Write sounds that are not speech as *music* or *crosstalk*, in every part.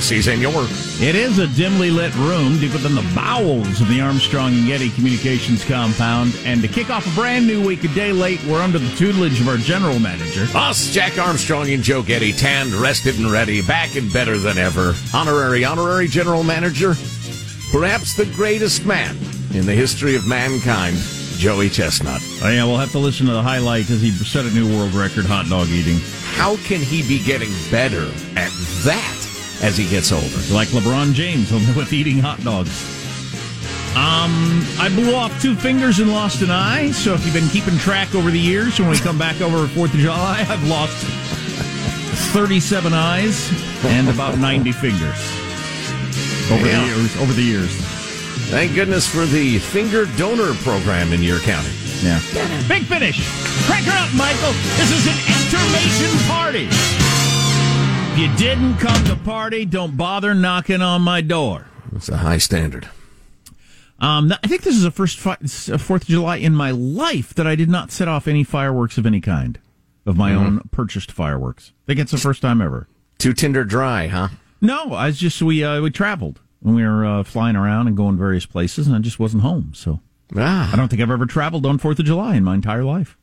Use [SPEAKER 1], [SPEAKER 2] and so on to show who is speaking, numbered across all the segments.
[SPEAKER 1] si, senor.
[SPEAKER 2] It is a dimly lit room deep within the bowels of the Armstrong and Getty Communications compound. And to kick off a brand new week, a day late, we're under the tutelage of our general manager.
[SPEAKER 1] Us, Jack Armstrong and Joe Getty, tanned, rested, and ready, back and better than ever. Honorary, honorary general manager, perhaps the greatest man in the history of mankind, Joey Chestnut.
[SPEAKER 2] Oh, yeah, we'll have to listen to the highlight as he set a new world record hot dog eating.
[SPEAKER 1] How can he be getting better at that as he gets older?
[SPEAKER 2] Like LeBron James with eating hot dogs. Um, I blew off two fingers and lost an eye. So if you've been keeping track over the years, when we come back over Fourth of July, *laughs* I've lost thirty-seven eyes and about ninety fingers over
[SPEAKER 1] Yeah.
[SPEAKER 2] the years. Over the years,
[SPEAKER 1] Thank goodness for the finger donor program in your county.
[SPEAKER 2] yeah. Big finish. Crank her up, Michael. This is an intermission party. If you didn't come to party, don't bother knocking on my door.
[SPEAKER 1] It's a high standard.
[SPEAKER 2] Um, I think this is the first fi- uh, Fourth of July in my life that I did not set off any fireworks of any kind, of my own purchased fireworks. I think it's the first time ever.
[SPEAKER 1] Too tinder dry, huh?
[SPEAKER 2] No, I was just we uh, we traveled and we were uh, flying around and going various places, and I just wasn't home. So
[SPEAKER 1] Ah,
[SPEAKER 2] I don't think I've ever traveled on Fourth of July in my entire life.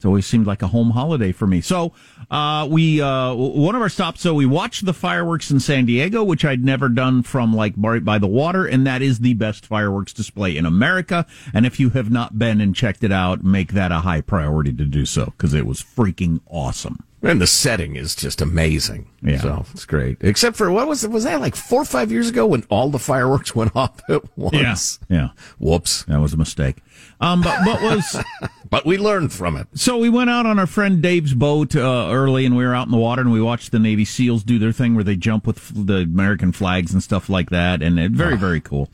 [SPEAKER 2] It's always seemed like a home holiday for me. So uh, we uh, one of our stops. So we watched the fireworks in San Diego, which I'd never done from like right by the water, and that is the best fireworks display in America. And if you have not been and checked it out, make that a high priority to do so because it was freaking awesome.
[SPEAKER 1] And the setting is just amazing.
[SPEAKER 2] Yeah.
[SPEAKER 1] So it's great. Except for what was it? Was that like four or five years ago when all the fireworks *laughs* went off at once?
[SPEAKER 2] yeah,
[SPEAKER 1] Whoops.
[SPEAKER 2] that was a mistake. Um, but what was *laughs*
[SPEAKER 1] But we learned from it.
[SPEAKER 2] So we went out on our friend Dave's boat uh, early, and we were out in the water, and we watched the Navy SEALs do their thing where they jump with the American flags and stuff like that, and it, very, very cool,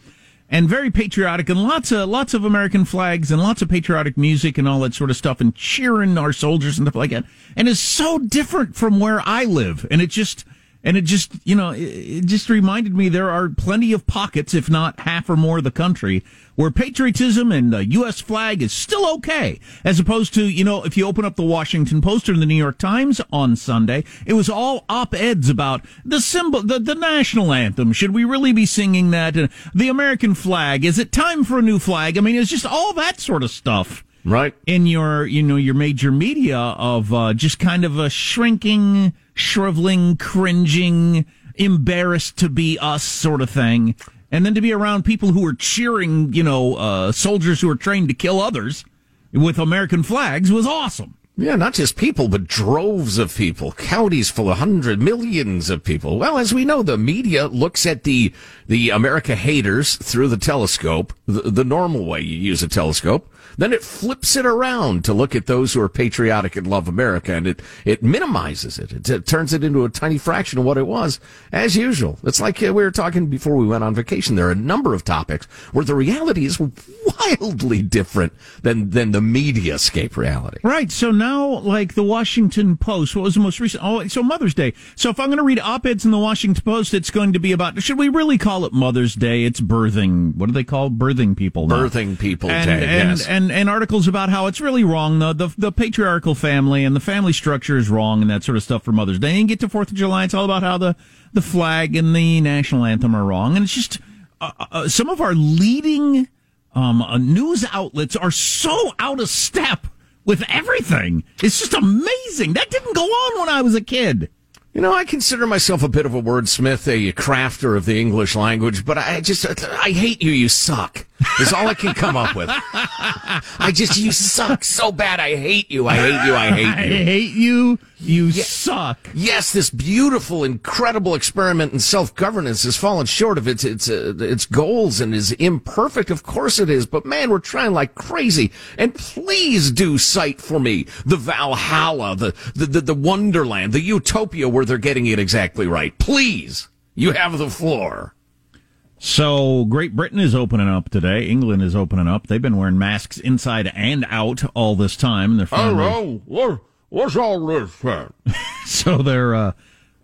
[SPEAKER 2] and very patriotic, and lots of lots of American flags and lots of patriotic music and all that sort of stuff, and cheering our soldiers and stuff like that, and it's so different from where I live, and it just. And it just, you know, it, it just reminded me there are plenty of pockets, if not half or more of the country, where patriotism and the U.S. flag is still okay. As opposed to, you know, if you open up the Washington Post or the New York Times on Sunday, it was all op-eds about the symbol, the, the national anthem. Should we really be singing that? And the American flag. Is it time for a new flag? I mean, it's just all that sort of stuff
[SPEAKER 1] Right.
[SPEAKER 2] in your you know your major media of uh, just kind of a shrinking, shriveling, cringing, embarrassed to be us sort of thing, and then to be around people who are cheering, you know, uh, soldiers who are trained to kill others with American flags was awesome.
[SPEAKER 1] Yeah, not just people, but droves of people, counties full of hundred millions of people. Well, as we know, the media looks at the the America haters through the telescope, the, the normal way you use a telescope. Then it flips it around to look at those who are patriotic and love America, and it it minimizes it. It, it turns it into a tiny fraction of what it was, as usual. It's like uh, we were talking before we went on vacation. There are a number of topics where the reality is wildly different than than the mediascape reality.
[SPEAKER 2] Right. So now, like the Washington Post, what was the most recent? Oh, so Mother's Day. So if I'm going to read op-eds in the Washington Post, it's going to be about, should we really call it Mother's Day? It's birthing. What do they call birthing people? now?
[SPEAKER 1] Birthing people
[SPEAKER 2] and,
[SPEAKER 1] day,
[SPEAKER 2] and,
[SPEAKER 1] yes.
[SPEAKER 2] and, and articles about how it's really wrong. The, the, the patriarchal family and the family structure is wrong and that sort of stuff for Mother's Day. And get to 4th of July. It's all about how the, the flag and the national anthem are wrong. And it's just, uh, uh, some of our leading, um, uh, news outlets are so out of step with everything. It's just amazing. That didn't go on when I was a kid.
[SPEAKER 1] You know, I consider myself a bit of a wordsmith, a crafter of the English language, but I just, I hate you, you suck. Is all I can come up with. I just, you suck so bad. I hate you. I hate you. I hate you.
[SPEAKER 2] I hate you. You suck.
[SPEAKER 1] Yes, this beautiful, incredible experiment in self-governance has fallen short of its its uh, its goals and is imperfect. Of course it is, but man, we're trying like crazy. And please do cite for me the Valhalla, the the the, the Wonderland, the Utopia where they're getting it exactly right. Please, you have the floor.
[SPEAKER 2] So Great Britain is opening up today. England is opening up. They've been wearing masks inside and out all this time. They're finally,
[SPEAKER 3] Hello, what, what's all this? *laughs*
[SPEAKER 2] So they're uh,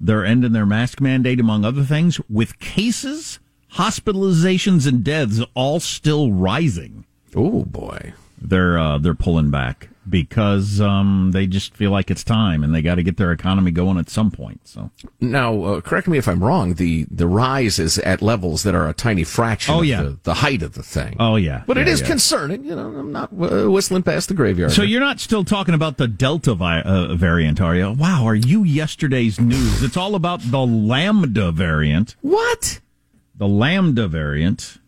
[SPEAKER 2] they're ending their mask mandate among other things with cases, hospitalizations, and deaths all still rising.
[SPEAKER 1] Oh boy.
[SPEAKER 2] They're uh, they're pulling back because um, they just feel like it's time and they got to get their economy going at some point. So
[SPEAKER 1] Now, uh, correct me if I'm wrong. The the rise is at levels that are a tiny fraction.
[SPEAKER 2] Oh,
[SPEAKER 1] of
[SPEAKER 2] yeah.
[SPEAKER 1] the, the height of the thing.
[SPEAKER 2] oh yeah,
[SPEAKER 1] but it
[SPEAKER 2] Yeah,
[SPEAKER 1] is
[SPEAKER 2] yeah.
[SPEAKER 1] concerning. You know, I'm not uh, whistling past the graveyard.
[SPEAKER 2] So you're not still talking about the Delta vi- uh, variant, are you? Wow, are you yesterday's news? It's all about the Lambda variant.
[SPEAKER 1] what?
[SPEAKER 2] The Lambda variant.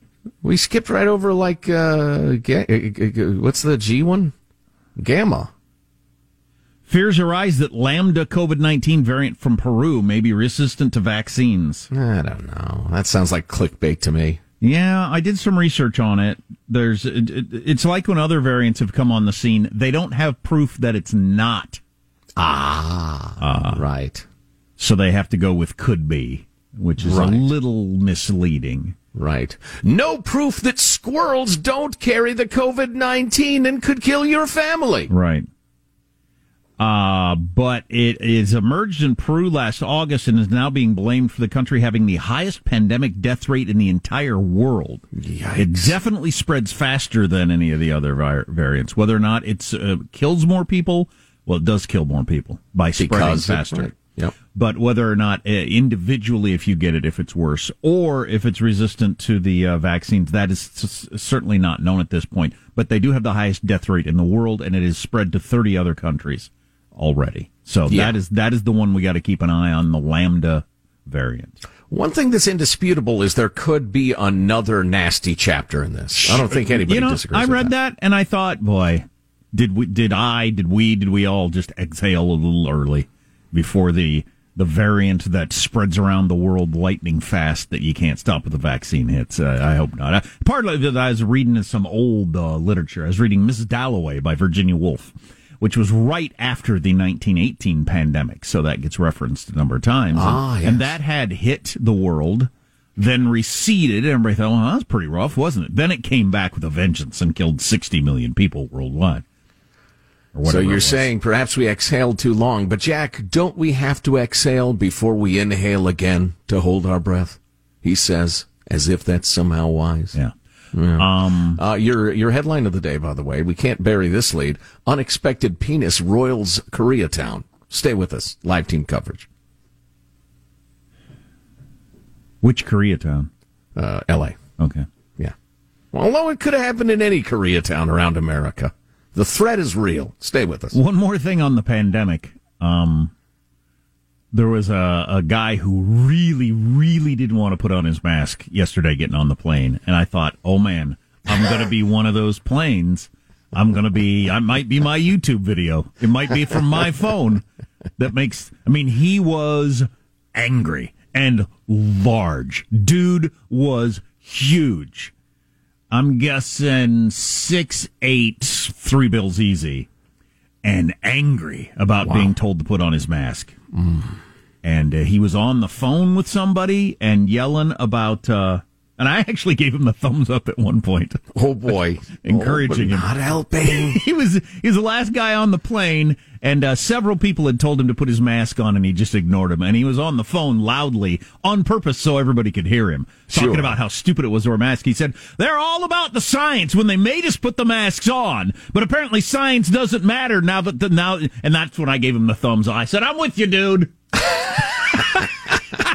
[SPEAKER 1] We skipped right over like uh, uh, uh, what's the G one? Gamma.
[SPEAKER 2] Fears arise that Lambda COVID 19 variant from Peru may be resistant to vaccines.
[SPEAKER 1] I don't know. That sounds like clickbait to me.
[SPEAKER 2] Yeah, I did some research on it. There's, it, it- it's like when other variants have come on the scene, they don't have proof that it's not.
[SPEAKER 1] Ah, right,
[SPEAKER 2] So they have to go with could be, which is
[SPEAKER 1] Right.
[SPEAKER 2] a little misleading.
[SPEAKER 1] right. No proof that squirrels don't carry the COVID nineteen and could kill your family.
[SPEAKER 2] Right. Uh, but it is emerged in Peru last August and is now being blamed for the country having the highest pandemic death rate in the entire world.
[SPEAKER 1] Yikes.
[SPEAKER 2] It definitely spreads faster than any of the other vi- variants. Whether or not it uh, kills more people, well, it does kill more people by spreading
[SPEAKER 1] Because it-
[SPEAKER 2] faster.
[SPEAKER 1] right. Yep.
[SPEAKER 2] But whether or not uh, individually, if you get it, if it's worse, or if it's resistant to the uh, vaccines, that is s- certainly not known at this point. But they do have the highest death rate in the world, and it is spread to 30 other countries already. So
[SPEAKER 1] Yeah.
[SPEAKER 2] that is that is the one we got to keep an eye on, the Lambda variant.
[SPEAKER 1] One thing that's indisputable is there could be another nasty chapter in this. I don't think anybody
[SPEAKER 2] you know,
[SPEAKER 1] disagrees.
[SPEAKER 2] I read that. and I thought, boy, did we, did I, did we, did we all just exhale a little early before the the variant that spreads around the world lightning fast that you can't stop with the vaccine hits? Uh, I hope not. Uh, part of it, I was reading some old uh, literature. I was reading Mrs. Dalloway by Virginia Woolf. Which was right after the 1918 pandemic, so that gets referenced a number of times.
[SPEAKER 1] Ah,
[SPEAKER 2] and,
[SPEAKER 1] yes.
[SPEAKER 2] and that had hit the world then receded. and Everybody thought, well, that's pretty rough, wasn't it? Then it came back with a vengeance and killed 60 million people worldwide.
[SPEAKER 1] So you're saying perhaps we exhaled too long, but Jack, don't we have to exhale before we inhale again to hold our breath? He says, as if that's somehow wise.
[SPEAKER 2] Yeah. Um,
[SPEAKER 1] Uh, your your headline of the day, by the way, we can't bury this lead. Unexpected penis roils Koreatown. Stay with us. Live team coverage.
[SPEAKER 2] which Koreatown?
[SPEAKER 1] Uh, L.A.
[SPEAKER 2] Okay.
[SPEAKER 1] Yeah. Although it could have happened in any Koreatown around America, the threat is real. Stay with us.
[SPEAKER 2] One more thing on the pandemic. Um, there was a, a guy who really, really didn't want to put on his mask yesterday getting on the plane. And I thought, oh man, I'm going to be *laughs* one of those planes. I'm going to be, I might be my YouTube video. It might be from my phone that makes, I mean, he was angry and large. Dude was huge. I'm guessing six, eight, three bills easy and angry about being told to put on his mask. And uh, he was on the phone with somebody and yelling about, uh, and I actually gave him the thumbs up at one point.
[SPEAKER 1] Oh boy, *laughs*
[SPEAKER 2] Encouraging
[SPEAKER 1] oh,
[SPEAKER 2] him.
[SPEAKER 1] Not helping. *laughs*
[SPEAKER 2] he was he was the last guy on the plane, and uh, several people had told him to put his mask on, and he just ignored him. And he was on the phone loudly on purpose so everybody could hear him talking
[SPEAKER 1] Sure.
[SPEAKER 2] about how stupid it was to wear a mask. He said they're all about the science when they made us put the masks on, but apparently science doesn't matter now that the, now. And that's when I gave him the thumbs. up. I said, "I'm with you, dude." *laughs*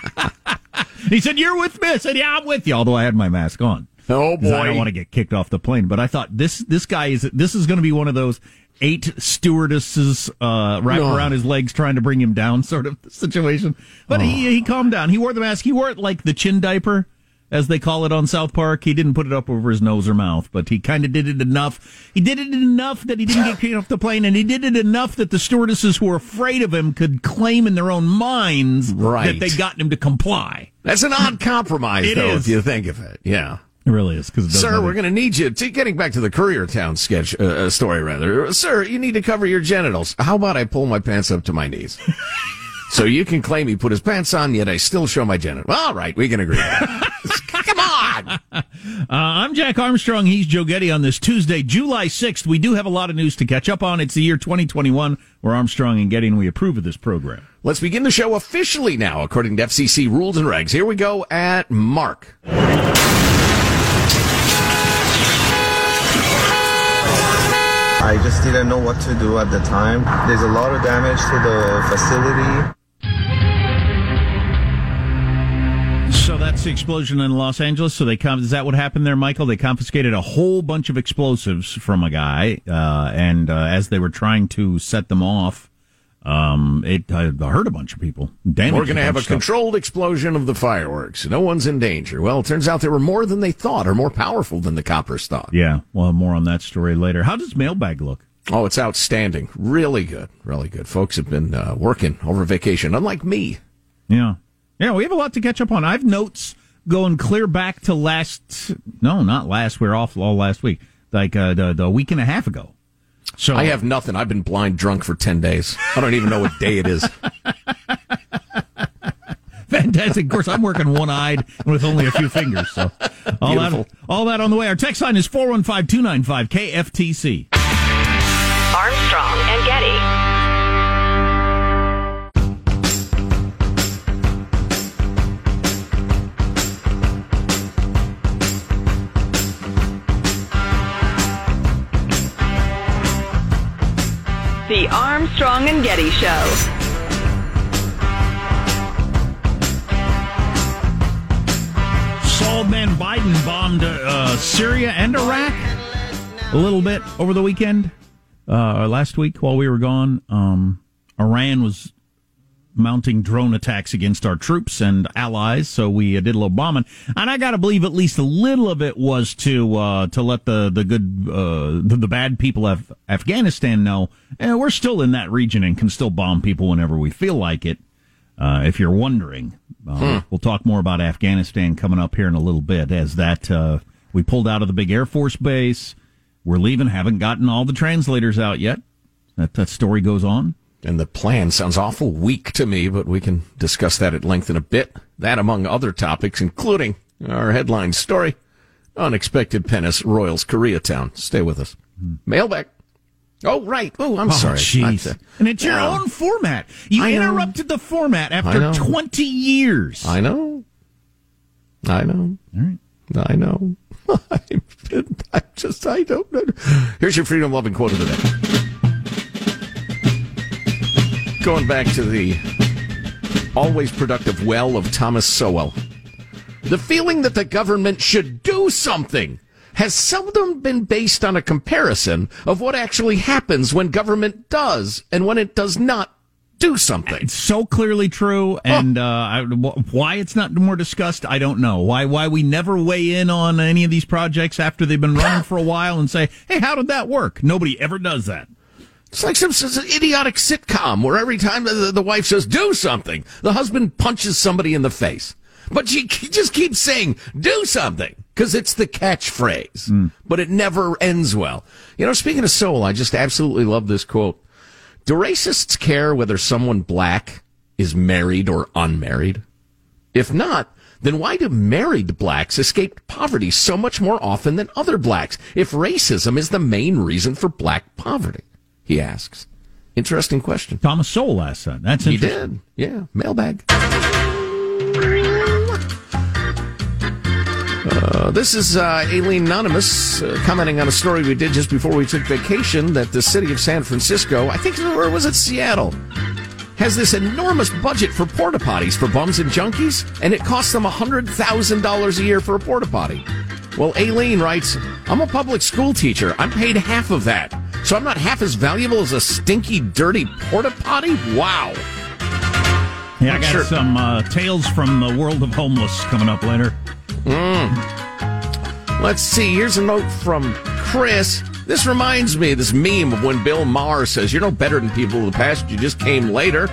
[SPEAKER 2] he said, "You're with me." I said, "Yeah, I'm with you." Although I had my mask on.
[SPEAKER 1] Oh
[SPEAKER 2] 'Cause I don't want to get kicked off the plane. But I thought this this guy is this is going to be one of those eight stewardesses uh, wrapped
[SPEAKER 1] No.
[SPEAKER 2] around his legs trying to bring him down sort of *laughs* situation. But he he calmed down. He wore the mask. He wore it like the chin diaper. As they call it on South Park, he didn't put it up over his nose or mouth, but he kind of did it enough. He did it enough that he didn't get kicked off the plane, and he did it enough that the stewardesses who were afraid of him could claim in their own minds
[SPEAKER 1] Right.
[SPEAKER 2] that they gotten him to comply.
[SPEAKER 1] That's an odd compromise, though,
[SPEAKER 2] is.
[SPEAKER 1] if you think of it. Yeah.
[SPEAKER 2] It really is because
[SPEAKER 1] Sir, we're going to need you. To, getting back to the Koreatown sketch uh, uh, story, rather. Sir, you need to cover your genitals. How about I pull my pants up to my knees? *laughs* so you can claim he put his pants on, yet I still show my genitals. All right, we can agree. *laughs* Come on. *laughs*
[SPEAKER 2] Uh, I'm Jack Armstrong. He's Joe Getty on this Tuesday, July 6th. We do have a lot of news to catch up on. It's the year 2021. We're Armstrong and Getty, and we approve of this program.
[SPEAKER 1] Let's begin the show officially now, according to FCC rules and regs. Here we go at Mark.
[SPEAKER 4] I just didn't know what to do at the time. There's a lot of damage to the facility.
[SPEAKER 2] So that's the explosion in Los Angeles. So they come. Is that what happened there, Michael? They confiscated a whole bunch of explosives from a guy, uh, and uh, as they were trying to set them off, um, it uh, hurt a bunch of people. Damaged
[SPEAKER 1] We're going to have a
[SPEAKER 2] stuff.
[SPEAKER 1] controlled explosion of the fireworks. No one's in danger. Well, it turns out they were more than they thought, or more powerful than the coppers thought.
[SPEAKER 2] Yeah, well, more on that story later. How does mailbag look?
[SPEAKER 1] Oh, it's outstanding. Really good. Really good. Folks have been uh, working over vacation, unlike me.
[SPEAKER 2] Yeah. Yeah, we have a lot to catch up on. I have notes going clear back to last, no, not last. We are off all last week, like uh, the, the week and a half ago. So
[SPEAKER 1] I have nothing. I've been blind drunk for 10 days. I don't even know what day it is. *laughs*
[SPEAKER 2] fantastic. Of course, I'm working one eyed with only a few fingers. So all
[SPEAKER 1] Beautiful.
[SPEAKER 2] that, all that on the way. Our text line is 415 295 KFTC.
[SPEAKER 5] Armstrong and Getty. The Armstrong and Getty Show.
[SPEAKER 2] Saul man Biden bombed uh, Syria and Iraq a little bit over the weekend. Uh, last week while we were gone, um, Iran was mounting drone attacks against our troops and allies. So we uh, did a little bombing, and I got to believe at least a little of it was to uh, to let the the good uh, the, the bad people of Afghanistan know eh, we're still in that region and can still bomb people whenever we feel like it. Uh, if you're wondering, uh, we'll talk more about Afghanistan coming up here in a little bit. As that uh, we pulled out of the big Air Force base, we're leaving. Haven't gotten all the translators out yet. That that story goes on.
[SPEAKER 1] And the plan sounds awful weak to me, but we can discuss that at length in a bit. That among other topics, including our headline story Unexpected Penis Royals Koreatown. Stay with us. Mailbag. Oh, right. Oh, I'm sorry.
[SPEAKER 2] jeez.
[SPEAKER 1] Uh,
[SPEAKER 2] And it's your
[SPEAKER 1] no.
[SPEAKER 2] own format. You
[SPEAKER 1] I
[SPEAKER 2] interrupted the format after 20 years.
[SPEAKER 1] I know. I know. All right. I know. *laughs* I'm just, I don't know. Here's your freedom loving quote of the day. Going back to the always productive well of Thomas Sowell. The feeling that the government should do something has seldom been based on a comparison of what actually happens when government does and when it does not do something.
[SPEAKER 2] It's so clearly true, and uh, I, wh- why it's not more discussed, I don't know. Why why we never weigh in on any of these projects after they've been running for a while and say, "Hey, how did that work?" Nobody ever does that.
[SPEAKER 1] It's like some, some idiotic sitcom where every time the, the wife says, do something, the husband punches somebody in the face. But she just keeps saying, do something, because it's the catchphrase. Hmm. But it never ends well. You know, speaking of Sowell, I just absolutely love this quote. Do racists care whether someone black is married or unmarried? If not, then why do married blacks escape poverty so much more often than other blacks if racism is the main reason for black poverty? He asks. Interesting question.
[SPEAKER 2] Thomas Sowell asked that. That's
[SPEAKER 1] He did. Yeah. Mailbag. Uh, this is uh, Aileen Anonymous uh, commenting on a story we did just before we took vacation that the city of San Francisco, I think, or was it Seattle, has this enormous budget for porta potties for bums and junkies, and it costs them $100,000 a year for a porta potty. Well, Aileen writes, I'm a public school teacher. I'm paid half of that. So I'm not half as valuable as a stinky, dirty porta potty? Wow.
[SPEAKER 2] Yeah, I got
[SPEAKER 1] Sure.
[SPEAKER 2] some uh, tales from the world of homeless coming up later.
[SPEAKER 1] Let's see. Here's a note from Chris. This reminds me of this meme of when Bill Maher says, You're no better than people of the past, you just came later.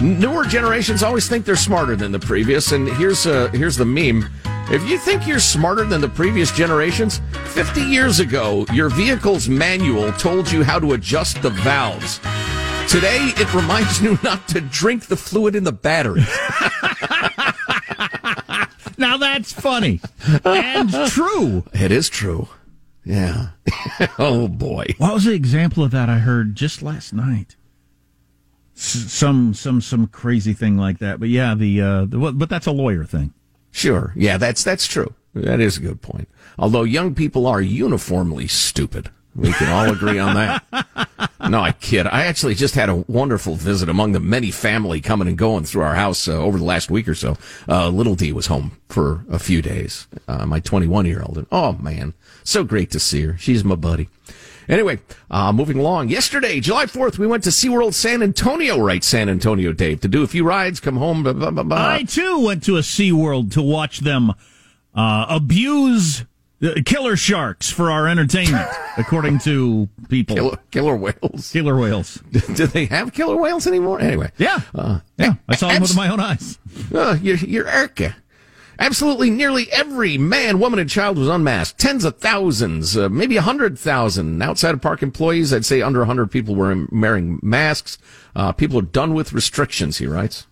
[SPEAKER 1] Newer generations always think they're smarter than the previous, and here's uh, here's the meme. If you think you're smarter than the previous generations, 50 years ago, your vehicle's manual told you how to adjust the valves. Today, it reminds you not to drink the fluid in the battery. *laughs*
[SPEAKER 2] now that's funny and true.
[SPEAKER 1] It is true. Yeah. *laughs* oh boy.
[SPEAKER 2] What was the example of that I heard just last night? S- some some some crazy thing like that. But yeah, the, uh, the but that's a lawyer thing.
[SPEAKER 1] Sure. Yeah, that's that's true. That is a good point. Although young people are uniformly stupid. We can all agree on that. *laughs* No, I kid. I actually just had a wonderful visit among the many family coming and going through our house uh, over the last week or so. Uh, little D was home for a few days. Uh, my 21 year old. And oh man, so great to see her. She's my buddy. Anyway, uh, moving along. Yesterday, July 4th, we went to SeaWorld San Antonio, right? San Antonio, Dave, to do a few rides, come home. Blah, blah, blah, blah.
[SPEAKER 2] I too went to a SeaWorld to watch them uh, abuse uh, killer sharks for our entertainment, *laughs* according to people.
[SPEAKER 1] Killer, killer whales.
[SPEAKER 2] Killer whales. *laughs*
[SPEAKER 1] Do they have killer whales anymore? Anyway.
[SPEAKER 2] Yeah.
[SPEAKER 1] Uh,
[SPEAKER 2] yeah. I saw them with my own eyes.
[SPEAKER 1] Uh, you're, you're Erica. Absolutely nearly every man, woman, and child was unmasked. Tens of thousands, uh, maybe a hundred thousand. Outside of park employees, I'd say under a hundred people were wearing masks. Uh, people are done with restrictions, he writes.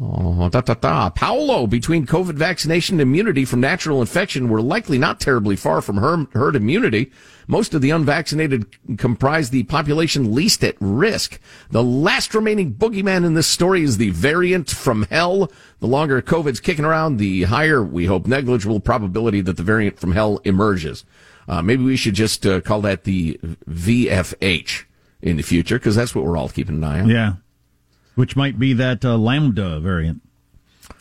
[SPEAKER 1] Oh, da, da, da. Paolo, between COVID vaccination and immunity from natural infection, we're likely not terribly far from her- herd immunity. Most of the unvaccinated comprise the population least at risk. The last remaining boogeyman in this story is the variant from hell. The longer COVID's kicking around, the higher, we hope, negligible probability that the variant from hell emerges. Uh, maybe we should just uh, call that the VFH in the future, because that's what we're all keeping an eye on.
[SPEAKER 2] Yeah. Which might be that uh, Lambda variant.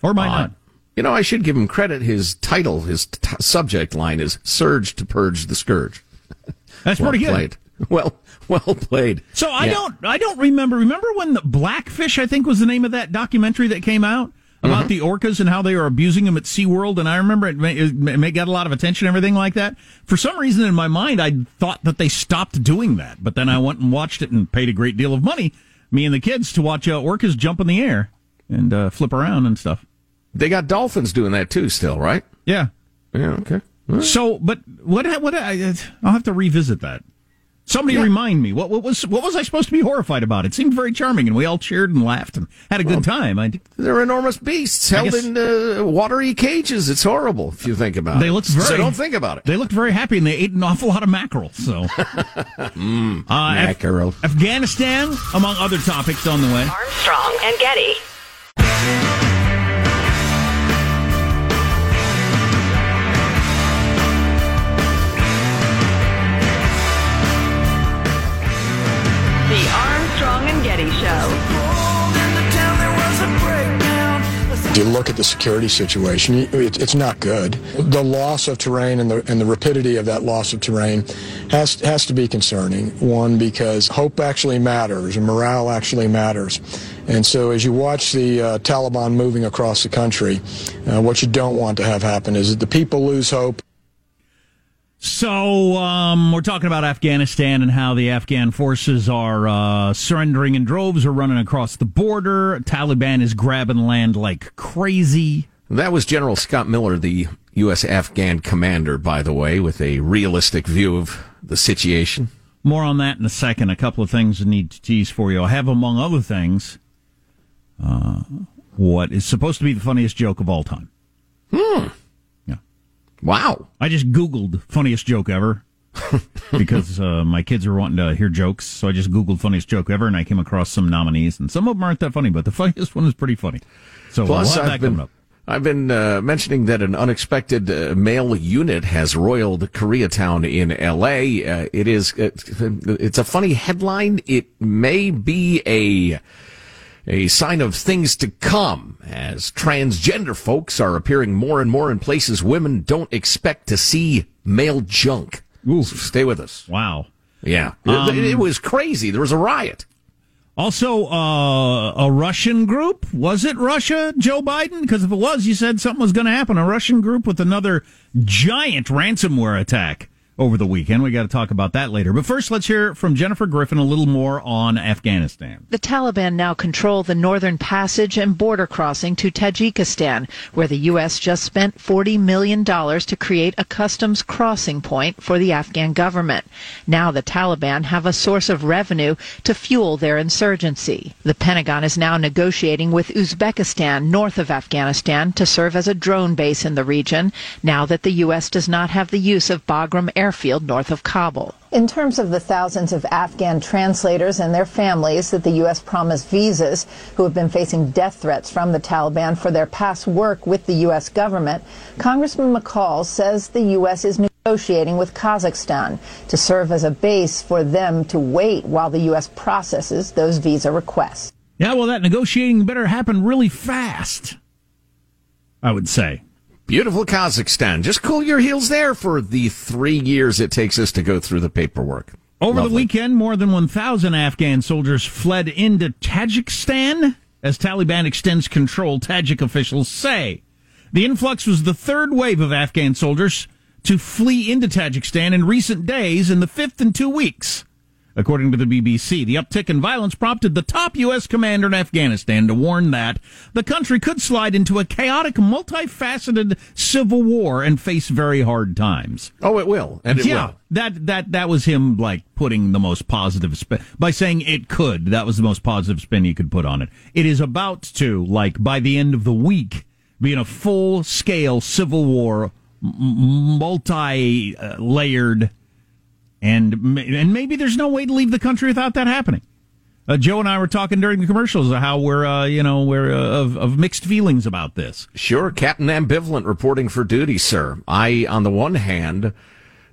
[SPEAKER 2] Or might
[SPEAKER 1] Uh,
[SPEAKER 2] not.
[SPEAKER 1] You know, I should give him credit. His title, his t- subject line is "Surge to Purge the Scourge." *laughs*
[SPEAKER 2] That's
[SPEAKER 1] well
[SPEAKER 2] pretty good.
[SPEAKER 1] played. Well, well played.
[SPEAKER 2] So I
[SPEAKER 1] Yeah.
[SPEAKER 2] don't I don't remember remember when the Blackfish I think was the name of that documentary that came out about
[SPEAKER 1] Mm-hmm.
[SPEAKER 2] the orcas and how they are abusing them at SeaWorld and I remember it may, it may got a lot of attention and everything like that. For some reason in my mind I thought that they stopped doing that, but then I went and watched it and paid a great deal of money me and the kids to watch uh, orcas jump in the air and uh, flip around and stuff.
[SPEAKER 1] They got dolphins doing that too, still, right?
[SPEAKER 2] Yeah.
[SPEAKER 1] Yeah. Okay. Right.
[SPEAKER 2] So, but what? What? I, I'll have to revisit that. Somebody
[SPEAKER 1] Yeah.
[SPEAKER 2] remind me what, what was what was I supposed to be horrified about? It seemed very charming, and we all cheered and laughed and had a good time. I,
[SPEAKER 1] They're enormous beasts held
[SPEAKER 2] guess-
[SPEAKER 1] in uh, watery cages. It's horrible if you think about it.
[SPEAKER 2] They looked very.
[SPEAKER 1] So don't think about it.
[SPEAKER 2] They looked very happy, and they ate an awful lot of mackerel. So, *laughs*
[SPEAKER 1] Mm,
[SPEAKER 2] uh, Af-
[SPEAKER 1] Mackerel.
[SPEAKER 2] Afghanistan, among other topics on the way.
[SPEAKER 5] Armstrong and Getty.
[SPEAKER 6] Look at the security situation, it, it's not good. The loss of terrain and the, and the rapidity of that loss of terrain has, has to be concerning. One, because hope actually matters and morale actually matters. And so as you watch the uh, Taliban moving across the country, uh, what you don't want to have happen is that the people lose hope.
[SPEAKER 2] So um, we're talking about Afghanistan and how the Afghan forces are uh, surrendering in droves or running across the border. Taliban is grabbing land like crazy.
[SPEAKER 1] That was General Scott Miller, the U.S. Afghan commander, by the way, with a realistic view of the situation.
[SPEAKER 2] More on that in a second. A couple of things I need to tease for you. I have, among other things, uh, what is supposed to be the funniest joke of all time.
[SPEAKER 1] Wow.
[SPEAKER 2] I just Googled funniest joke ever *laughs* because uh, my kids are wanting to hear jokes. So I just Googled funniest joke ever and I came across some nominees. And some of them aren't that funny, but the *laughs* funniest one is pretty funny. So
[SPEAKER 1] Plus, I've been. I've been uh, mentioning that an unexpected uh, male unit has roiled Koreatown in L.A. Uh, it's, it's a funny headline. It may be a a sign of things to come as transgender folks are appearing more and more in places women don't expect to see male junk. So stay with us.
[SPEAKER 2] Wow.
[SPEAKER 1] Yeah,
[SPEAKER 2] Um,
[SPEAKER 1] it, it was crazy. There was a riot.
[SPEAKER 2] Also, uh, a Russian group. Was it Russia, Joe Biden? Because if it was, you said something was going to happen. A Russian group with another giant ransomware attack over the weekend. We got to talk about that later. But first, let's hear from Jennifer Griffin a little more on Afghanistan.
[SPEAKER 7] The Taliban now control the northern passage and border crossing to Tajikistan, where the U.S. just spent $40 million to create a customs crossing point for the Afghan government. Now the Taliban have a source of revenue to fuel their insurgency. The Pentagon is now negotiating with Uzbekistan, north of Afghanistan, to serve as a drone base in the region, now that the U.S. does not have the use of Bagram airfield north of Kabul.
[SPEAKER 8] In terms of the thousands of Afghan translators and their families that the U.S. promised visas who have been facing death threats from the Taliban for their past work with the U.S. government, Congressman McCaul says the U.S. is negotiating with Kazakhstan to serve as a base for them to wait while the U.S. processes those visa requests.
[SPEAKER 2] Yeah, well, that negotiating better happen really fast, I would say.
[SPEAKER 1] Beautiful Kazakhstan. Just cool your heels there for the three years it takes us to go through the paperwork.
[SPEAKER 2] Over
[SPEAKER 1] Lovely.
[SPEAKER 2] the weekend, more than 1,000 Afghan soldiers fled into Tajikistan as Taliban extends control, Tajik officials say. The influx was the third wave of Afghan soldiers to flee into Tajikistan in recent days and the fifth in two weeks. According to the BBC, the uptick in violence prompted the top U.S. commander in Afghanistan to warn that the country could slide into a chaotic, multifaceted civil war and face very hard times.
[SPEAKER 1] Oh, it will. And it
[SPEAKER 2] yeah,
[SPEAKER 1] will.
[SPEAKER 2] that that that was him like putting the most positive spin by saying it could. That was the most positive spin you could put on it. It is about to like by the end of the week be in a full scale civil war, multi uh, layered, and and maybe there's no way to leave the country without that happening. Uh, Joe and I were talking during the commercials how we're uh, you know we're uh, of of mixed feelings about this.
[SPEAKER 1] Sure, Captain Ambivalent reporting for duty, sir. I, on the one hand,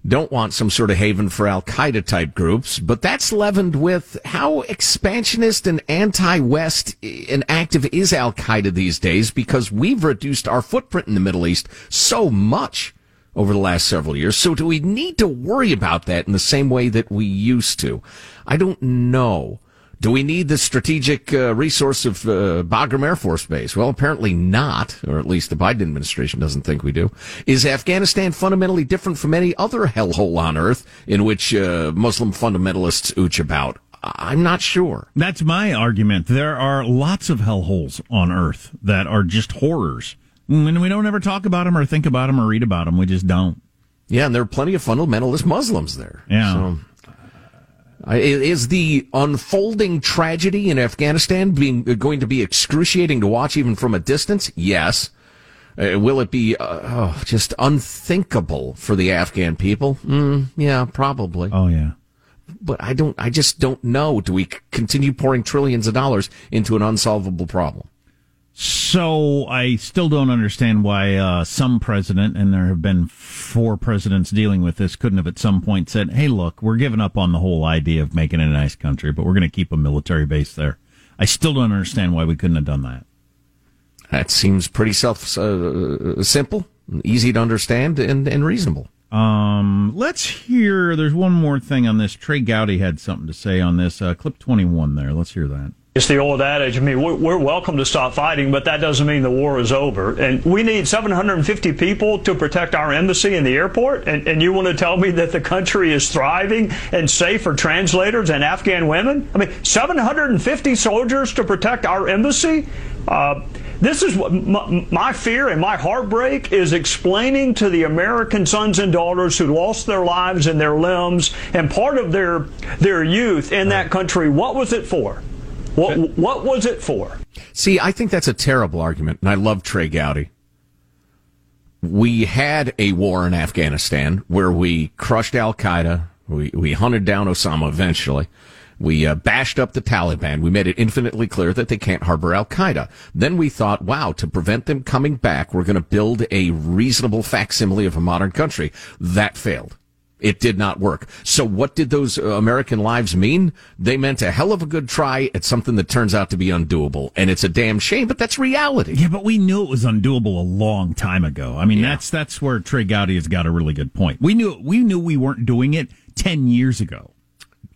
[SPEAKER 1] don't want some sort of haven for Al Qaeda type groups, but that's leavened with how expansionist and anti West and active is Al Qaeda these days because we've reduced our footprint in the Middle East so much over the last several years. So do we need to worry about that in the same way that we used to? I don't know. Do we need the strategic uh, resource of uh, Bagram Air Force Base? Well, apparently not, or at least the Biden administration doesn't think we do. Is Afghanistan fundamentally different from any other hellhole on earth in which uh, Muslim fundamentalists ooch about? I'm not sure.
[SPEAKER 2] That's my argument. There are lots of hellholes on Earth that are just horrors. And we don't ever talk about them or think about them or read about them. We just don't.
[SPEAKER 1] Yeah, and there are plenty of fundamentalist Muslims there.
[SPEAKER 2] Yeah.
[SPEAKER 1] So, uh, is the unfolding tragedy in Afghanistan being uh, going to be excruciating to watch even from a distance? Yes. Uh, will it be uh, oh, just unthinkable for the Afghan people? Mm, yeah, probably.
[SPEAKER 2] Oh, yeah.
[SPEAKER 1] But I don't. I just don't know. Do we continue pouring trillions of dollars into an unsolvable problem?
[SPEAKER 2] So I still don't understand why uh, some president, and there have been four presidents dealing with this, couldn't have at some point said, "Hey, look, we're giving up on the whole idea of making it a nice country, but we're going to keep a military base there." I still don't understand why we couldn't have done that.
[SPEAKER 1] That seems pretty self uh, simple, easy to understand, and, and reasonable.
[SPEAKER 2] Um, let's hear. There's one more thing on this. Trey Gowdy had something to say on this. Uh, clip 21 there. Let's hear that.
[SPEAKER 9] It's the old adage. I mean, we're, welcome to stop fighting, but that doesn't mean the war is over. And we need 750 people to protect our embassy and the airport. And, and you want to tell me that the country is thriving and safe for translators and Afghan women? I mean, 750 soldiers to protect our embassy? Uh, this is what my, my fear and my heartbreak is explaining to the American sons and daughters who lost their lives and their limbs and part of their their youth in that country. What was it for? What what was it for?
[SPEAKER 1] See, I think that's a terrible argument, and I love Trey Gowdy. We had a war in Afghanistan where we crushed Al Qaeda, we, we hunted down Osama eventually. We uh, bashed up the Taliban. We made it infinitely clear that they can't harbor Al Qaeda. Then we thought, wow, to prevent them coming back, we're going to build a reasonable facsimile of a modern country. That failed. It did not work. So what did those uh, American lives mean? They meant a hell of a good try at something that turns out to be undoable. And it's a damn shame, but that's reality.
[SPEAKER 2] Yeah, but we knew it was undoable a long time ago. I mean, that's that's where Trey Gowdy has got a really good point. We knew we knew we weren't doing it ten years ago.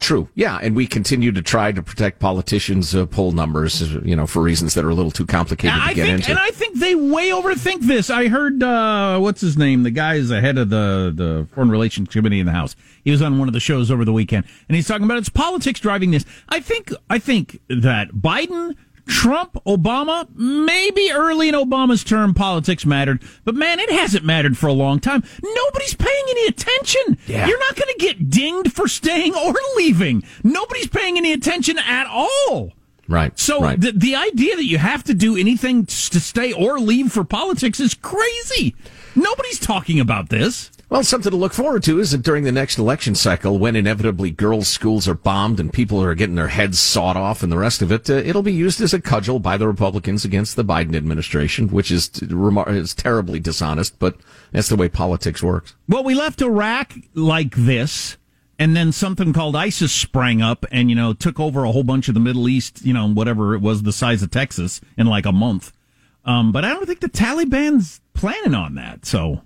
[SPEAKER 1] True. Yeah, and we continue to try to protect politicians' uh, poll numbers, uh, you know, for reasons that are a little too complicated
[SPEAKER 2] I
[SPEAKER 1] to get
[SPEAKER 2] think,
[SPEAKER 1] into.
[SPEAKER 2] and I think they way overthink this. I heard uh, what's his name, the guy is the head of the the Foreign Relations Committee in the House. He was on one of the shows over the weekend, and he's talking about it's politics driving this. I think I think that Biden. Trump, Obama, maybe early in Obama's term, politics mattered, but man, it hasn't mattered for a long time. Nobody's paying any attention.
[SPEAKER 1] Yeah.
[SPEAKER 2] You're not going to get dinged for staying or leaving. Nobody's paying any attention at all.
[SPEAKER 1] right.
[SPEAKER 2] So
[SPEAKER 1] right.
[SPEAKER 2] the the idea that you have to do anything to stay or leave for politics is crazy. Nobody's talking about this.
[SPEAKER 1] Well, something to look forward to is that during the next election cycle, when inevitably girls' schools are bombed and people are getting their heads sawed off and the rest of it, uh, it'll be used as a cudgel by the Republicans against the Biden administration, which is, remar- is terribly dishonest, but that's the way politics works.
[SPEAKER 2] Well, we left Iraq like this, and then something called ISIS sprang up and you know took over a whole bunch of the Middle East. You know, whatever it was, the size of Texas in like a month. Um, but I don't think the Taliban's planning on that. So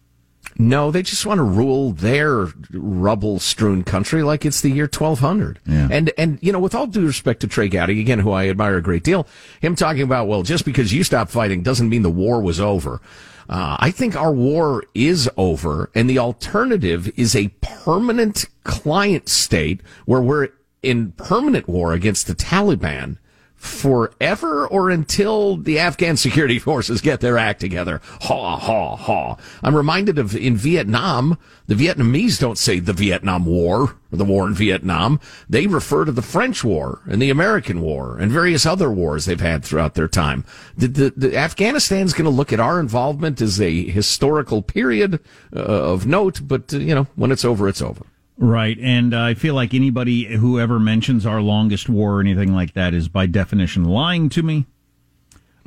[SPEAKER 1] No, they just want to rule their rubble-strewn country like it's the year 1200.
[SPEAKER 2] Yeah.
[SPEAKER 1] And and you know, with all due respect to Trey Gowdy, again, who I admire a great deal, him talking about, well, just because you stopped fighting doesn't mean the war was over. Uh, I think our war is over, and the alternative is a permanent client state where we're in permanent war against the Taliban forever or until the Afghan security *laughs* forces get their act together. Ha, ha, ha. I'm reminded of in Vietnam, the Vietnamese don't say the Vietnam War or the war in Vietnam. They refer to the French War and the American War and various other wars they've had throughout their time. The, the, the Afghanistan's going to look at our involvement as a historical period uh, of note, but uh, you know, when it's over, it's over.
[SPEAKER 2] Right, and uh, I feel like anybody who ever mentions our longest war or anything like that is by definition lying to me,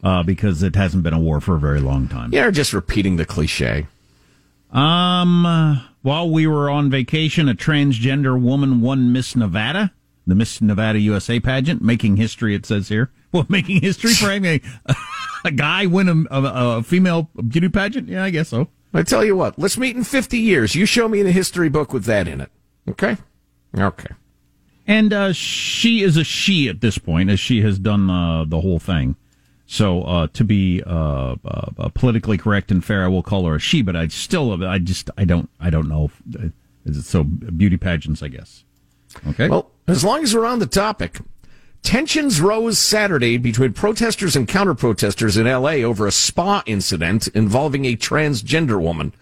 [SPEAKER 2] uh, because it hasn't been a war for a very long time.
[SPEAKER 1] Yeah, just repeating the cliche.
[SPEAKER 2] Um, uh, while we were on vacation, a transgender woman won Miss Nevada, the Miss Nevada USA pageant, making history. It says here, *laughs* well, making history for a, *laughs* a guy win a, a, a female beauty pageant. Yeah, I guess so.
[SPEAKER 1] I tell you what, let's meet in 50 years. You show me in a history book with that in it. Okay? Okay.
[SPEAKER 2] And uh, she is a she at this point, as she has done uh, the whole thing. So uh, to be uh, uh, politically correct and fair, I will call her a she. But I still, I just, I don't, I don't know. If, is it so beauty pageants? I guess. Okay.
[SPEAKER 1] Well, as long as we're on the topic, tensions rose Saturday between protesters and counter protesters in LA over a spa incident involving a transgender woman.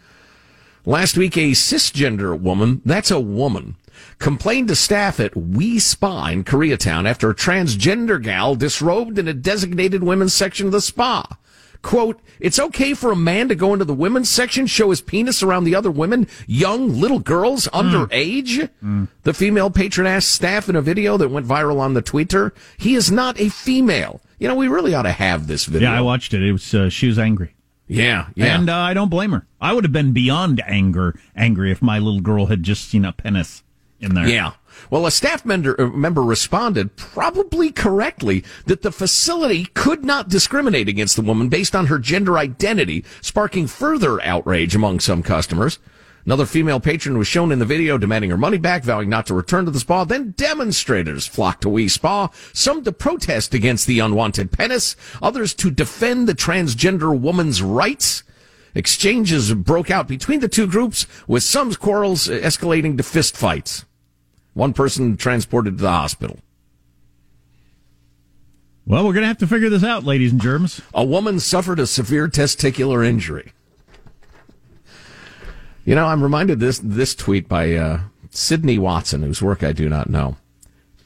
[SPEAKER 1] Last week, a cisgender woman, that's a woman, complained to staff at We Spa in Koreatown after a transgender gal disrobed in a designated women's section of the spa. Quote, it's okay for a man to go into the women's section, show his penis around the other women, young little girls underage? The female patron asked staff in a video that went viral on the Twitter. He is not a female. You know, we really ought to have this video.
[SPEAKER 2] yeah, I watched it. It was uh, she was angry.
[SPEAKER 1] Yeah, yeah.
[SPEAKER 2] And uh, I don't blame her. I would have been beyond anger, angry if my little girl had just seen a penis in there.
[SPEAKER 1] Yeah. Well, a staff member, uh, member responded, probably correctly, that the facility could not discriminate against the woman based on her gender identity, sparking further outrage among some customers. Another female patron was shown in the video demanding her money back, vowing not to return to the spa. Then demonstrators flocked to We Spa, some to protest against the unwanted penis, others to defend the transgender woman's rights. Exchanges broke out between the two groups, with some quarrels escalating to fistfights. One person transported to the hospital.
[SPEAKER 2] Well, we're going to have to figure this out, ladies and germs.
[SPEAKER 1] A woman suffered a severe testicular injury. You know, I'm reminded this this tweet by uh, Sydney Watson, whose work I do not know.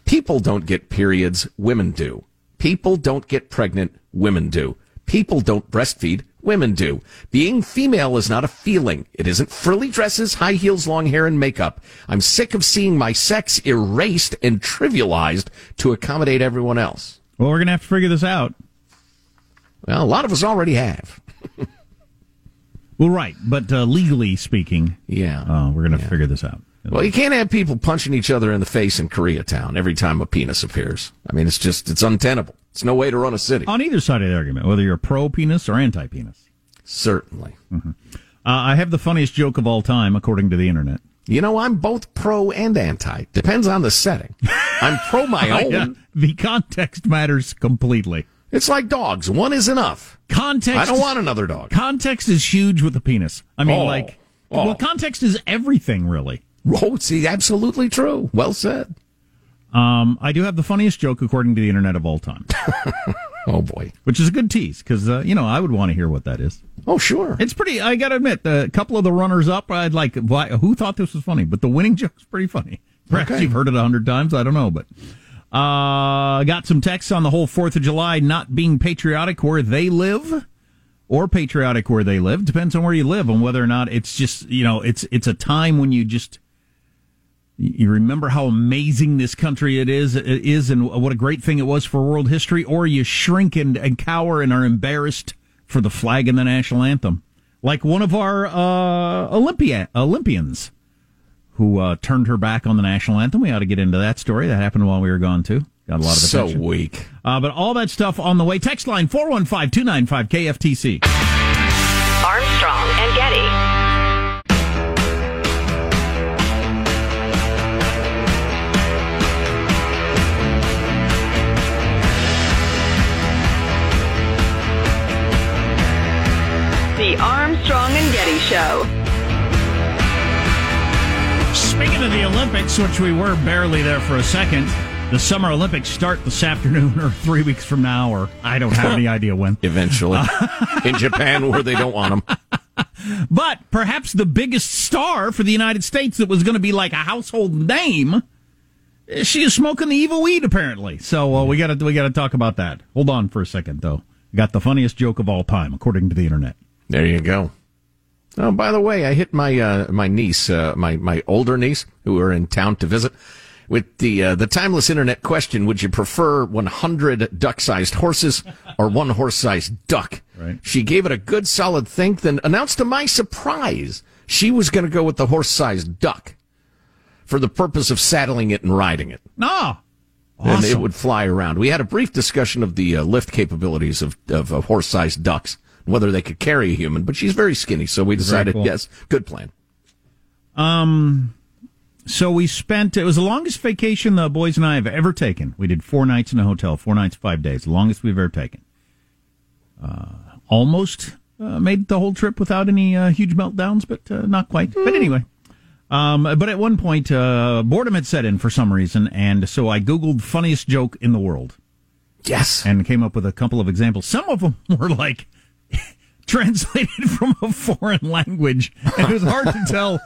[SPEAKER 1] People don't get periods, women do. People don't get pregnant, women do. People don't breastfeed, women do. Being female is not a feeling. It isn't frilly dresses, high heels, long hair, and makeup. I'm sick of seeing my sex erased and trivialized to accommodate everyone else.
[SPEAKER 2] Well, we're going to have to figure this out.
[SPEAKER 1] Well, a lot of us already have. *laughs*
[SPEAKER 2] Well, right, but uh, legally speaking,
[SPEAKER 1] Yeah.
[SPEAKER 2] uh, we're going to figure this out.
[SPEAKER 1] Well, you can't have people punching each other in the face in Koreatown every time a penis appears. I mean, it's just, it's untenable. It's no way to run a city.
[SPEAKER 2] On either side of the argument, whether you're pro penis or anti penis.
[SPEAKER 1] Certainly.
[SPEAKER 2] Uh, I have the funniest joke of all time, according to the internet.
[SPEAKER 1] You know, I'm both pro and anti. Depends on the setting. I'm pro my *laughs* own.
[SPEAKER 2] Yeah, the context matters completely.
[SPEAKER 1] It's like dogs. One is enough.
[SPEAKER 2] Context.
[SPEAKER 1] I don't want another dog.
[SPEAKER 2] Context is huge with the penis. I mean,
[SPEAKER 1] Oh.
[SPEAKER 2] like,
[SPEAKER 1] Oh.
[SPEAKER 2] well, context is everything, really.
[SPEAKER 1] Oh, see, absolutely true. Well said.
[SPEAKER 2] Um, I do have the funniest joke according to the internet of all time, *laughs*
[SPEAKER 1] Oh boy.
[SPEAKER 2] which is a good tease because uh, you know I would want to hear what that is.
[SPEAKER 1] Oh sure.
[SPEAKER 2] It's pretty. I got to admit, a couple of the runners up, I'd like. Why, who thought this was funny? But the winning joke's pretty funny. Perhaps
[SPEAKER 1] Okay.
[SPEAKER 2] you've heard it a hundred times. I don't know, but uh, got some texts on the whole Fourth of July not being patriotic where they live, or patriotic where they live. Depends on where you live and whether or not it's just you know it's it's a time when you just you remember how amazing this country it is it is and what a great thing it was for world history or you shrink and, and cower and are embarrassed for the flag and the national anthem like one of our uh, Olympia Olympians who uh, turned her back on the national anthem we ought to get into that story that happened while we were gone too got a lot of
[SPEAKER 1] So weak.
[SPEAKER 2] uh, but all that stuff on the way text line 415-295 KFTC
[SPEAKER 5] Armstrong and Getty. The Armstrong and Getty Show.
[SPEAKER 2] Speaking of the Olympics, which we were barely there for a second, the Summer Olympics start this afternoon or three weeks from now, or I don't have any *laughs* idea when.
[SPEAKER 1] Eventually. *laughs* In Japan where they don't want them. *laughs*
[SPEAKER 2] But perhaps the biggest star for the United States that was going to be like a household name, she is smoking the evil weed apparently. So uh, we got to we got to talk about that. Hold on for a second though. Got the funniest joke of all time according to the internet.
[SPEAKER 1] There you go. Oh, by the way, I hit my uh, my niece, uh, my my older niece, who were in town to visit, with the uh, the timeless internet question: Would you prefer 100 duck-sized horses or one horse-sized duck?
[SPEAKER 2] Right.
[SPEAKER 1] She gave it a good solid think, then announced to my surprise she was going to go with the horse-sized duck for the purpose of saddling it and riding it.
[SPEAKER 2] Ah,
[SPEAKER 1] and it would fly around. We had a brief discussion of the uh, lift capabilities of, of uh, horse-sized ducks, whether they could carry a human, but she's very skinny, so we decided,
[SPEAKER 2] cool.
[SPEAKER 1] yes, good plan.
[SPEAKER 2] Um So we spent, it was the longest vacation the boys and I have ever taken. We did four nights in a hotel, four nights, five days, the longest we've ever taken. Uh, almost uh, made the whole trip without any uh, huge meltdowns, but uh, not quite. But anyway. Um, but at one point, uh, boredom had set in for some reason, and so I Googled funniest joke in the world
[SPEAKER 1] Yes.
[SPEAKER 2] and came up with a couple of examples. Some of them *laughs* were like *laughs* translated from a foreign language, and it was hard to tell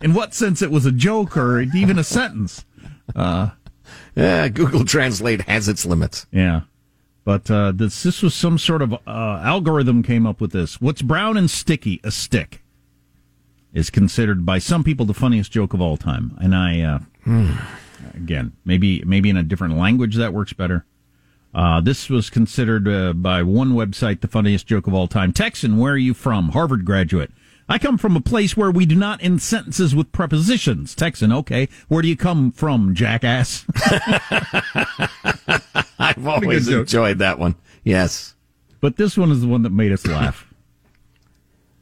[SPEAKER 2] in what sense it was a joke or even a sentence.
[SPEAKER 1] Yeah, Google Translate has its limits.
[SPEAKER 2] Yeah. But uh, this this was some sort of uh, algorithm came up with this. What's brown and sticky? A stick is considered by some people the funniest joke of all time. And I, uh, again, maybe maybe in a different language that works better. Uh, this was considered uh, by one website the funniest joke of all time. Texan, where are you from? Harvard graduate. I come from a place where we do not end sentences with prepositions. Texan, okay. Where do you come from, jackass? *laughs*
[SPEAKER 1] I've always enjoyed that one. Yes.
[SPEAKER 2] But this one is the one that made us laugh. *laughs*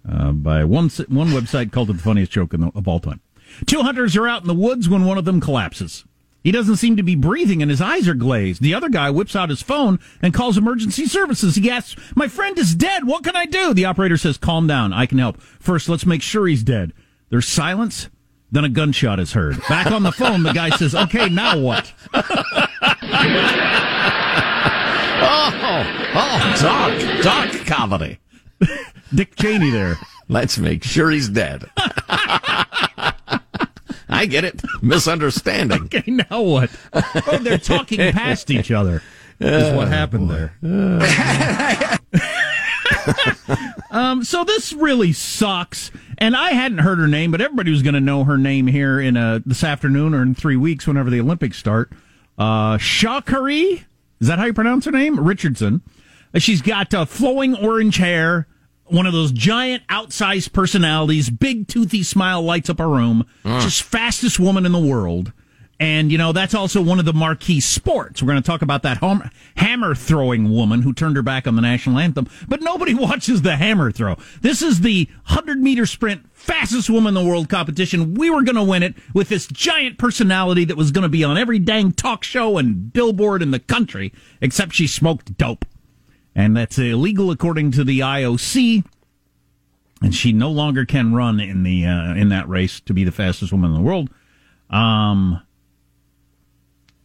[SPEAKER 2] Uh, by one one website called it the funniest joke in the, of all time. Two hunters are out in the woods when one of them collapses. He doesn't seem to be breathing and his eyes are glazed. The other guy whips out his phone and calls emergency services. He asks, My friend is dead. What can I do? The operator says, Calm down. I can help. First, let's make sure he's dead. There's silence. Then a gunshot is heard. Back on the phone, the guy says, Okay, now what? *laughs*
[SPEAKER 1] Oh, oh, dark, dark comedy. *laughs*
[SPEAKER 2] Dick Cheney there.
[SPEAKER 1] Let's make sure he's dead. *laughs* I get it. *laughs* Misunderstanding.
[SPEAKER 2] Okay, now what? Oh, they're talking *laughs* past each other. Is what happened there. *laughs* um, so this really sucks. And I hadn't heard her name, but everybody was going to know her name here in uh, this afternoon or in three weeks, whenever the Olympics start. Uh, Sha'Carri, is that how you pronounce her name? Richardson. Uh, She's got uh, flowing orange hair, one of those giant outsized personalities, big toothy smile lights up a room. Ah. Just fastest woman in the world. And, you know, that's also one of the marquee sports. We're going to talk about that hammer throwing woman who turned her back on the national anthem. But nobody *laughs* watches the hammer throw. This is the 100 meter sprint fastest woman in the world competition. We were going to win it with this giant personality that was going to be on every dang talk show and billboard in the country, except she smoked dope. And that's illegal according to the IOC. And she no longer can run in the uh, in that race to be the fastest woman in the world. Um,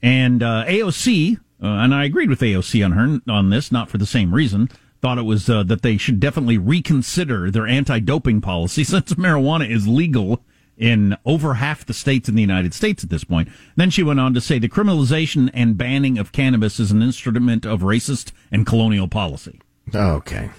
[SPEAKER 2] and uh, AOC, uh, and I agreed with AOC on her on this, not for the same reason. Thought it was uh, that they should definitely reconsider their anti-doping policy *laughs* since marijuana is legal in over half the states in the United States at this point. Then she went on to say the criminalization and banning of cannabis is an instrument of racist and colonial policy.
[SPEAKER 1] Okay.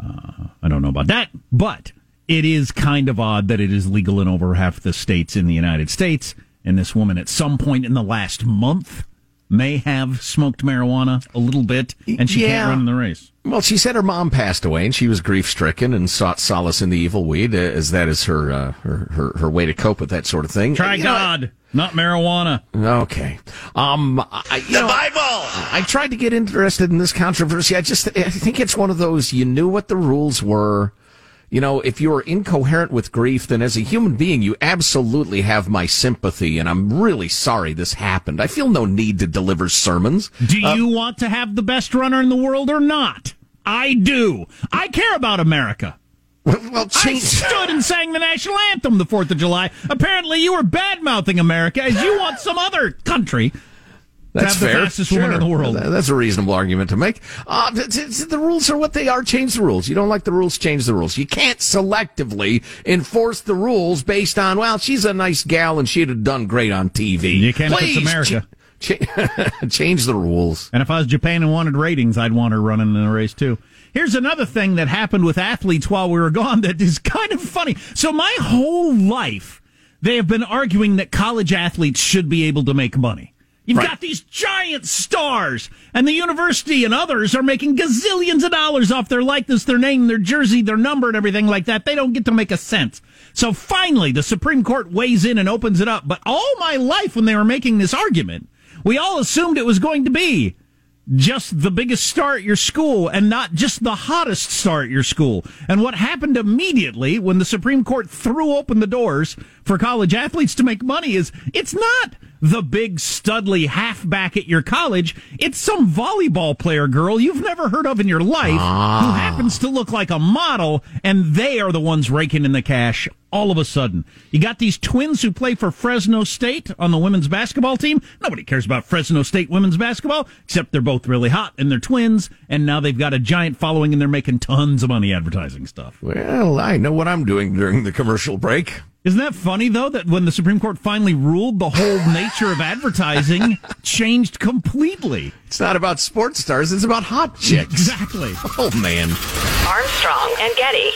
[SPEAKER 2] Uh, I don't know about that, but it is kind of odd that it is legal in over half the states in the United States. And this woman, at some point in the last month, may have smoked marijuana a little bit, and she
[SPEAKER 1] Yeah.
[SPEAKER 2] can't run in the race.
[SPEAKER 1] Well, she said her mom passed away, and she was grief stricken and sought solace in the evil weed, uh, as that is her, uh, her her her way to cope with that sort of thing.
[SPEAKER 2] Try
[SPEAKER 1] You know,
[SPEAKER 2] God, not marijuana.
[SPEAKER 1] Okay. Um, I, you the Bible. I tried to get interested in this controversy. I just, I think it's one of those. You knew what the rules were. You know, if you're incoherent with grief, then as a human being, you absolutely have my sympathy, and I'm really sorry this happened. I feel no need to deliver sermons.
[SPEAKER 2] Do uh, you want to have the best runner in the world or not? I do. I care about America.
[SPEAKER 1] Well,
[SPEAKER 2] I stood and sang the national anthem the 4th of July. Apparently, you were bad mouthing America as you want some other country
[SPEAKER 1] That's
[SPEAKER 2] have
[SPEAKER 1] fair.
[SPEAKER 2] the fastest woman in the world.
[SPEAKER 1] That's a reasonable argument to make. Uh, th- th- the rules are what they are. Change the rules. You don't like the rules, change the rules. You can't selectively enforce the rules based on, well, she's a nice gal and she'd have done great on TV.
[SPEAKER 2] You can't
[SPEAKER 1] Please,
[SPEAKER 2] America.
[SPEAKER 1] cha- *laughs* change the rules.
[SPEAKER 2] And if I was Japan and wanted ratings, I'd want her running in the race too. Here's another thing that happened with athletes while we were gone *laughs* that is kind of funny. So my whole life, they have been arguing that college athletes should be able to make money. You've
[SPEAKER 1] Right.
[SPEAKER 2] got these giant stars, and the university and others are making gazillions of dollars off their likeness, their name, their jersey, their number, and everything like that. They don't get to make a cent. So finally, the Supreme Court weighs in and opens it up. But all my life, when they were making this argument, we all assumed it was going to be just the biggest star at your school and not just the hottest star at your school. And what happened immediately when the Supreme Court threw open the doors for college athletes to make money is it's not the big studly halfback at your college. It's some volleyball player girl you've never heard of in your life who ah. happens to look like a model and they are the ones raking in the cash all of a sudden. You got these twins who play for Fresno State on the women's basketball team. Nobody cares about Fresno State women's basketball, except they're both really hot and they're twins, and now they've got a giant following and they're making tons of money advertising stuff.
[SPEAKER 1] Well, I know what I'm doing during the commercial break.
[SPEAKER 2] Isn't that funny though that when the Supreme Court finally ruled, the whole nature of advertising *laughs* changed completely?
[SPEAKER 1] It's not about sports stars, it's about hot chicks.
[SPEAKER 2] Exactly.
[SPEAKER 1] Oh, man.
[SPEAKER 5] Armstrong and Getty.